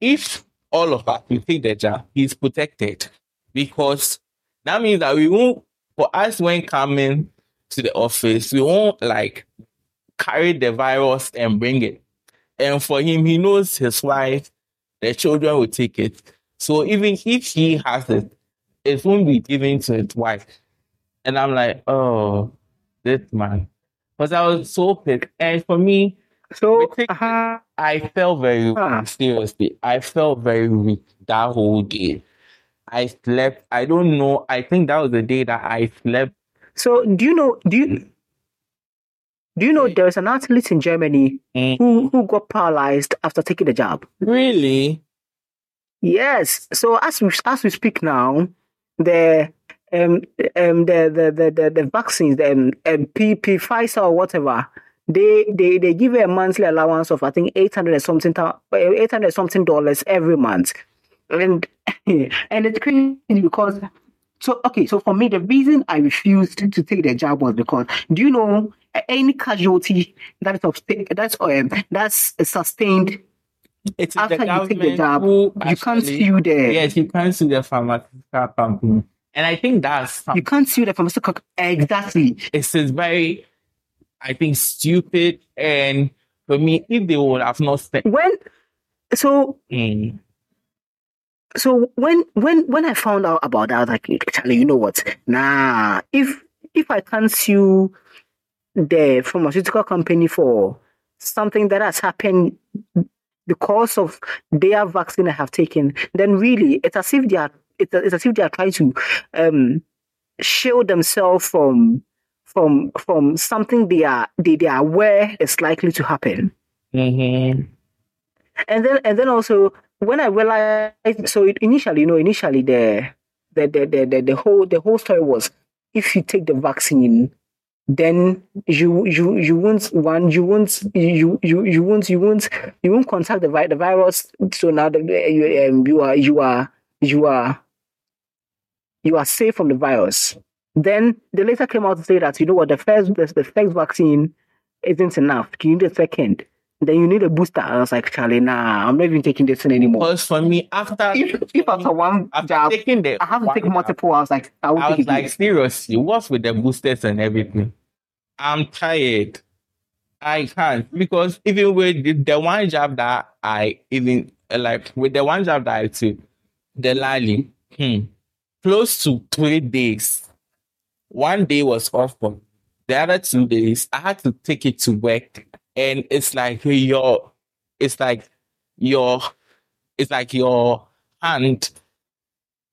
If all of us will take the job, he's protected. Because that means that we won't, for us when coming to the office, we won't like carry the virus and bring it. And for him, he knows his wife, the children will take it. So even if he has it, it won't be given to his wife. And I'm like, oh, this man. Because I was so pissed. And for me, so uh-huh. I felt very seriously. I felt very weak that whole day. I slept. I don't know. I think that was the day that I slept. So do you know? Do you do you know there's an athlete in Germany mm. who, who got paralyzed after taking the jab? Really? Yes. So as we as we speak now, the um um the the the the, the vaccines, the um, um PP Pfizer or whatever, they they they give you a monthly allowance of I think eight hundred something eight hundred something dollars every month, and and it's crazy because so okay, so for me, the reason I refused to take the job was because do you know any casualty that is that's um, that's sustained it's after you take the job, you can't sue the yes, you can't sue the pharmaceutical company, and I think that's you can't sue the pharmaceutical exactly. It's, it's very, I think, stupid, and for me, if they would have not spent when so. Mm so when when when I found out about that, I was like, Charlie, you know what? Nah, if if I can't sue the pharmaceutical company for something that has happened because of their vaccine I have taken, then really it's as if they are it's, it's as if they are trying to um, shield themselves from from from something they are they, they are aware is likely to happen. Mm-hmm. And then and then also when I realized so it, initially, you know, initially the the, the the the the whole the whole story was if you take the vaccine, then you you you won't one you won't you you you won't you won't you won't contact the vi- the virus. So now the, you um, you are you are you are you are safe from the virus. Then the later came out to say that you know what the first the, the first vaccine isn't enough. You need a second. Then you need a booster. I was like, Charlie, nah, I'm not even taking this thing anymore. Because for me, after If, if after one after jab, taking the I have to take multiple, I was like, I I was like, seriously, what's with the boosters and everything? I'm tired. I can't because even with the, the one job that I even like with the one job that I took, Delali, hmm, close to three days. One day was off, the other two days I had to take it to work, and it's like your, it's like your, it's like your hand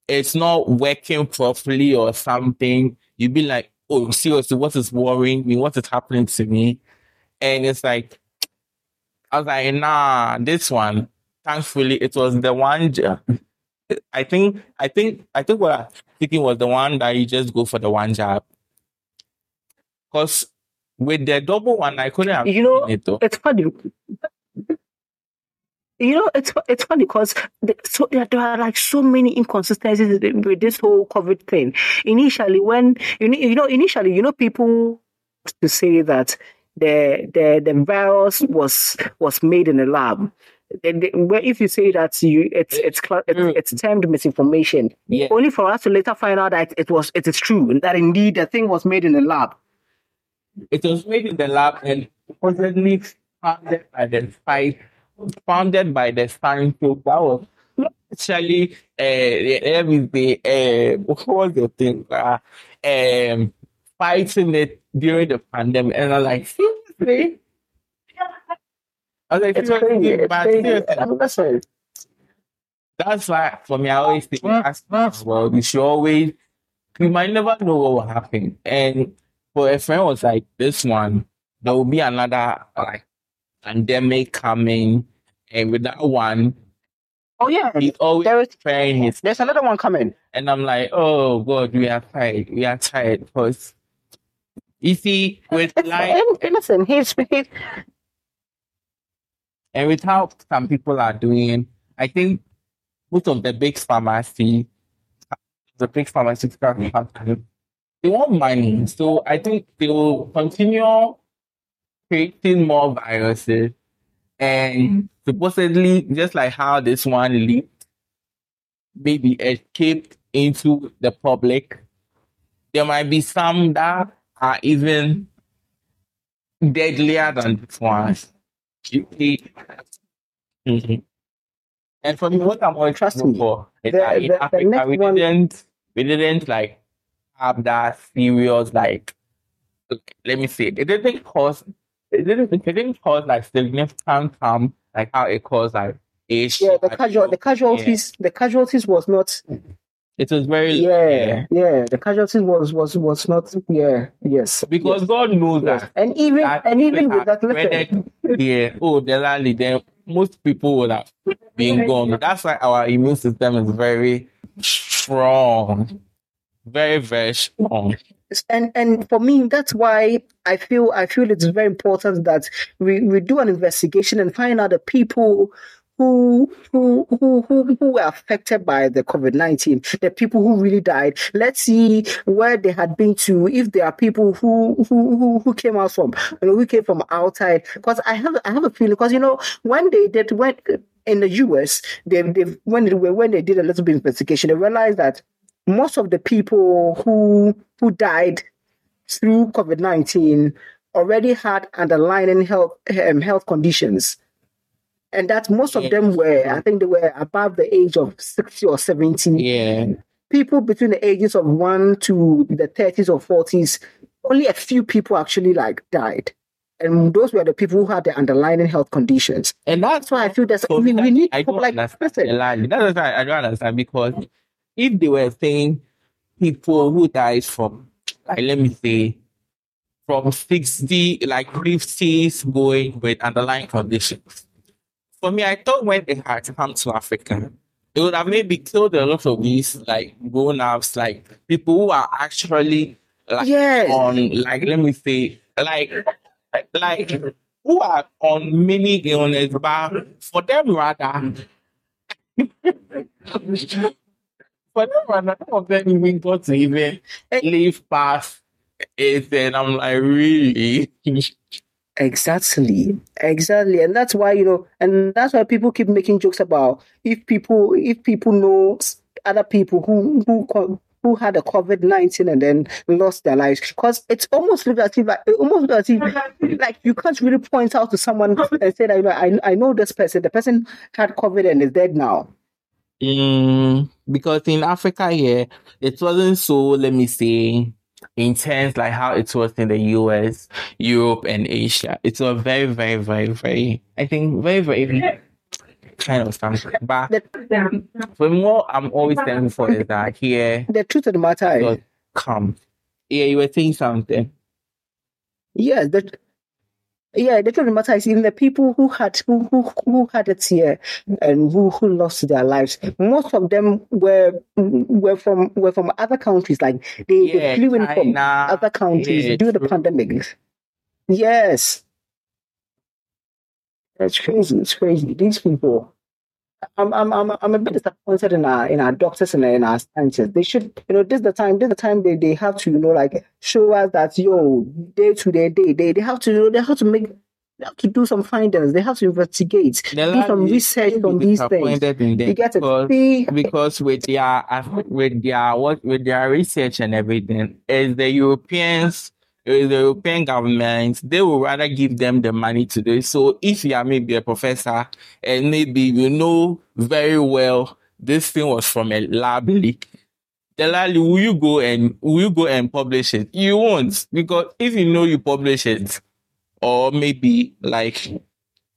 it's not working properly or something, you'd be like, oh, seriously, what is worrying me? What is happening to me? And it's like, I was like, nah, this one, thankfully, it was the one. I think, I think, I think what I'm thinking was the one that you just go for the one job. Because with the double one, I couldn't have You know, it though. it's funny. You know, it's it's funny because the, so there, there are like so many inconsistencies with this whole COVID thing. Initially, when you know, you know, initially, you know, people to say that the the the virus was was made in a lab. Then where if you say that you it's it's it's, mm. it's termed misinformation, Yeah. only for us to later find out that it was it is true that indeed the thing was made in a lab. It was made in the lab and supposedly founded by the five, founded by the scientists. That was actually, uh, let me say, uh, what was the thing? Uh, um, fighting it during the pandemic. And I'm like, seriously? I was like, It's crazy. It's But crazy. seriously, I'm not saying. that's why for me, I always think as as well, you should always you might never know what will happen. And for a friend was like, this one, there will be another like pandemic coming, and with that one, Oh yeah, he's always there is. praying his There's another one coming. and I'm like, oh God, we are tired. We are tired because you see, with and listen, he's, he's and with how some people are doing, I think most of the big pharmacy, the big pharmaceutical companies, they want money. So I think they will continue creating more viruses and supposedly just like how this one leaked, maybe escaped into the public. There might be some that are even deadlier than this one. You see? Mhm. And for me, what I'm always Trust trusting me, for is the- that in the- the Africa next we one- didn't we didn't like have that serious like let me see it didn't cause it didn't it didn't cause like significant harm like how it caused like Asia. yeah, the casual the casualties the casualties was not It was very yeah, yeah, the casualties was was was not yeah, yes. because yes, God knows yes. that And even that and even people with that have listen, spreaded yeah, oh, the rally, then most people would have been gone. That's why our immune system is very strong. Very, very strong. and and for me that's why i feel i feel it's very important that we, we do an investigation and find out the people who who who who, who were affected by the covid-19 the people who really died let's see where they had been to if there are people who who who, who came out from you know who came from outside because i have i have a feeling because you know when they did when in the us they, they when they when they did a little bit of investigation they realized that most of the people who who died through COVID nineteen already had underlying health um, health conditions, and that most of them were, I think, they were above the age of sixty or seventy. Yeah. People between the ages of one to the thirties or forties, only a few people actually like died, and those were the people who had the underlying health conditions. And that's That's why I feel that So we, we need I people like understand. That's why I don't understand because if they were saying people who died from, like, let me say, from 60, like 50s going with underlying conditions. For me, I thought when it had come to Africa, it would have maybe killed a lot of these like grown ups, like people who are actually like Yes. on like let me say like like who are on many illness, but for them rather for them some of them even got to even live past it and I'm like really? Exactly, exactly, and that's why you know, and that's why people keep making jokes about if people if people know other people who who who had a COVID nineteen and then lost their lives, because it's almost look as if like, it almost as if like you can't really point out to someone and say that you know I I know this person, the person had COVID and is dead now. Mm, because in Africa here, it wasn't so, let me say, intense like how it was in the US, Europe, and Asia. It was very, very, very, very, I think, very, very kind of something. But The, for what I'm always thankful for is that here, the truth of the matter it is, was calm. Yeah, you were saying something. Yes, the yeah, the truth of the matter is even the people who had who who, who had it here and who, who lost their lives, most of them were were from were from other countries. Like they, Yeah, they flew in from other countries yeah, due to the pandemic. Yes. That's crazy, it's crazy. These people. I'm I'm I'm I'm a bit disappointed in our in our doctors and in our scientists. They should, you know, this is the time, this is the time they, they have to, you know, like show us that yo, day to day, day, they they have to, you know, they have to make they have to do some findings, they have to investigate, The do some research on these things. in them You get it? because- See, because with their with their what with their research and everything is the Europeans Uh, the European governments they will rather give them the money to do so if you are maybe a professor and maybe you know very well this thing was from a lab leak the leak, will you go and will you go and publish it? You won't because if you know you publish it or maybe like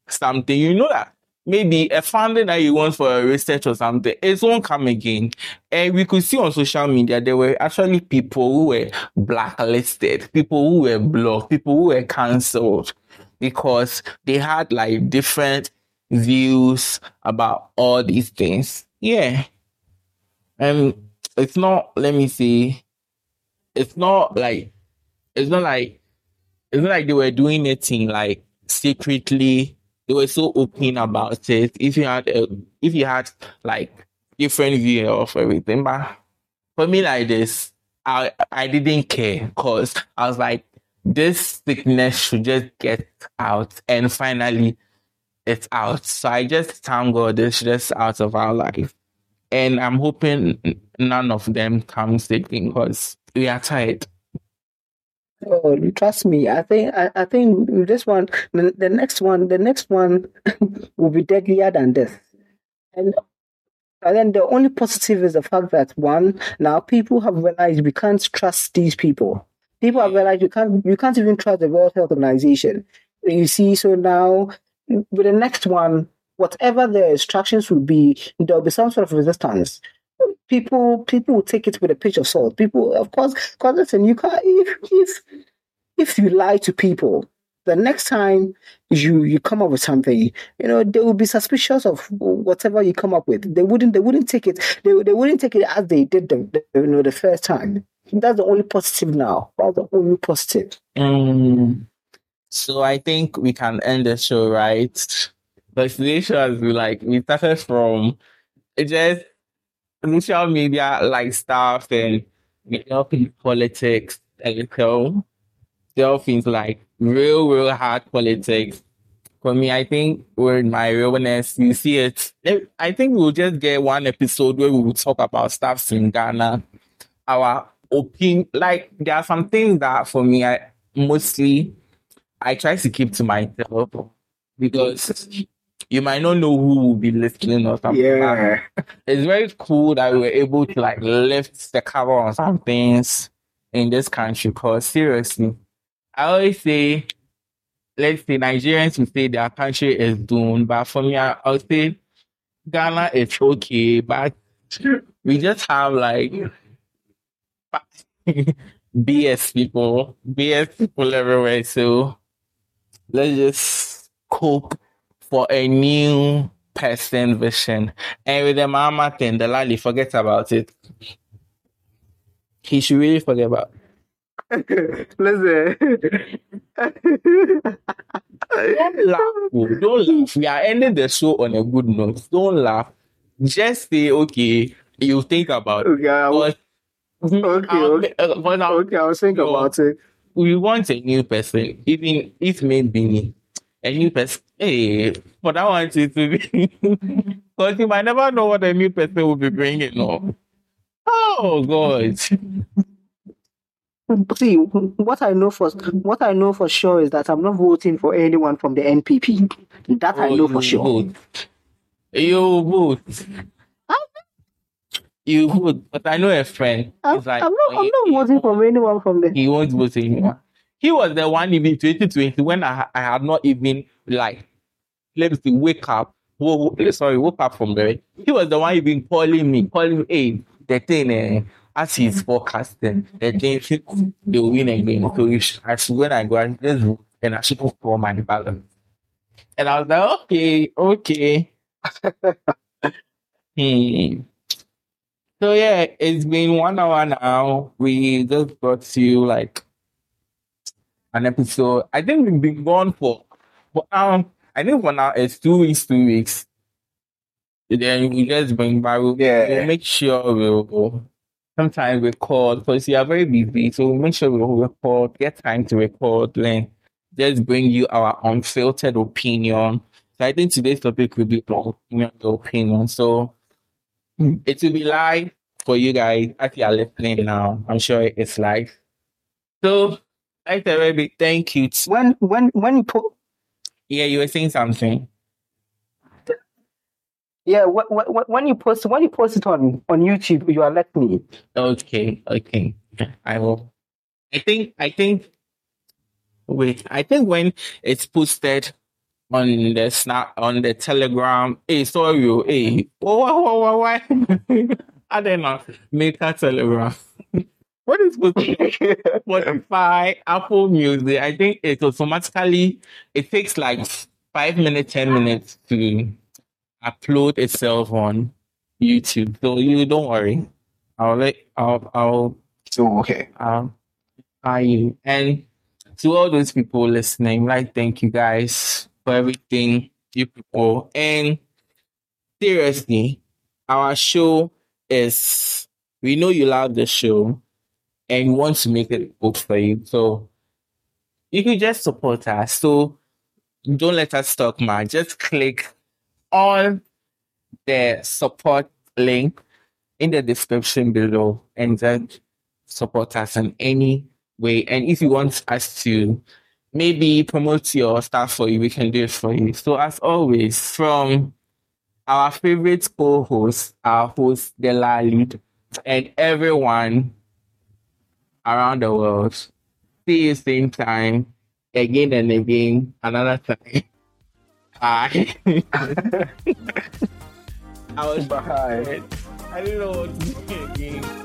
something you know that maybe a funding that you want for a research or something, it won't come again. And we could see on social media there were actually people who were blacklisted, people who were blocked, people who were cancelled because they had like different views about all these things. Yeah. And it's not, let me see, it's not like, it's not like, it's not like they were doing in like secretly they were so open about it. If you had, a, if you had like different view of everything, but for me like this, I I didn't care because I was like, this sickness should just get out, and finally, it's out. So I just thank God it's just out of our life, and I'm hoping none of them comes again because we are tired. Oh, trust me. I think I, I think this one, the, the next one, the next one will be deadlier than this. And and then the only positive is the fact that one, now people have realized we can't trust these people. People have mm. realized you can't you can't even trust the World Health Organization. You see, so now with the next one, whatever the instructions will be, there'll be some sort of resistance. People people will take it with a pinch of salt. People, of course, because listen, you can't if if if you lie to people, the next time you you come up with something, you know they will be suspicious of whatever you come up with. They wouldn't they wouldn't take it they, they wouldn't take it as they did the, the you know the first time. That's the only positive now. That's the only positive. Mm. So I think we can end the show, right? Today's show has like we started from just social media like stuff and we delve into politics a little. Delve into like real, real hard politics. For me, I think with my realness, you see it. I think we'll just get one episode where we will talk about stuff in Ghana. Our opinion, like there are some things that for me, I mostly I try to keep to myself because you might not know who will be listening or something. Yeah. It's very cool that we were able to like lift the cover on some things in this country because seriously, I always say, let's say Nigerians will say their country is doomed, but for me, I, I'll say Ghana is okay, but we just have like BS people, BS people everywhere. So let's just cope for a new person vision. And with the Mahama thing, the lady forget about it. He should really forget about. Listen. Don't laugh. oh, Don't laugh. We are ending the show on a good note. Don't laugh. Just say okay. You think about it. okay, I will- But, okay, I'll- okay. uh, but I'll- okay, I'll think about it. we want a new person, even if maybe a new person. Hey, but I want it to be because you might never know what a new person will be bringing. Oh God. See, what I know for what I know for sure is that I'm not voting for anyone from the NPP. That I Oh, know for sure. Vote. You vote. You vote, but I know a friend. I'm, like, I'm not. I'm "Oh, not voting for anyone from the. he won't vote anymore. He was the one even 2020 when I, I had not even like let me see, wake up. Wo- wo- sorry, woke up from bed. He was the one even calling me, calling me, hey, the thing eh, as he's forecasting, the thing they'll win again. So you should, when I go and and I should go for my balance. And I was like, okay, okay. hmm. So yeah, it's been one hour now. We just brought to you like an episode. I think we've been gone for, but um, I think for now it's two weeks, two weeks. Then we just bring back. We'll, Yeah. we'll make sure we'll sometimes record because you are very busy. So we'll make sure we'll record, get time to record, then just bring you our unfiltered opinion. So I think today's topic will be your opinion. So mm, it will be live for you guys as you are listening now. I'm sure it's live. So, a very big thank you. When when when you put yeah, you were saying something. yeah when, when, when you post when you post it on on YouTube, you alert me. Okay, okay. I will. I think, I think, wait, I think when it's posted on the snap, on the telegram, hey, sorry, oh, hey, oh, why, why, why, why? I don't know, make a telegram. What is? Spotify, Apple Music, I think it automatically it takes like five minutes, ten minutes to upload itself on YouTube. So you don't worry. I'll let I'll I'll so okay. um hi you and to all those people listening, like thank you guys for everything you people and seriously, our show is we know you love the show and we want to make it good for you. So you can just support us. So don't let us talk man. Just click on the support link in the description below and then support us in any way. And if you want us to maybe promote your stuff for you, we can do it for you. So as always, from our favorite co-host, our host, lead, and everyone around the world. See you same time, again and again, another time. Bye. I was Bye. I didn't know what to say again.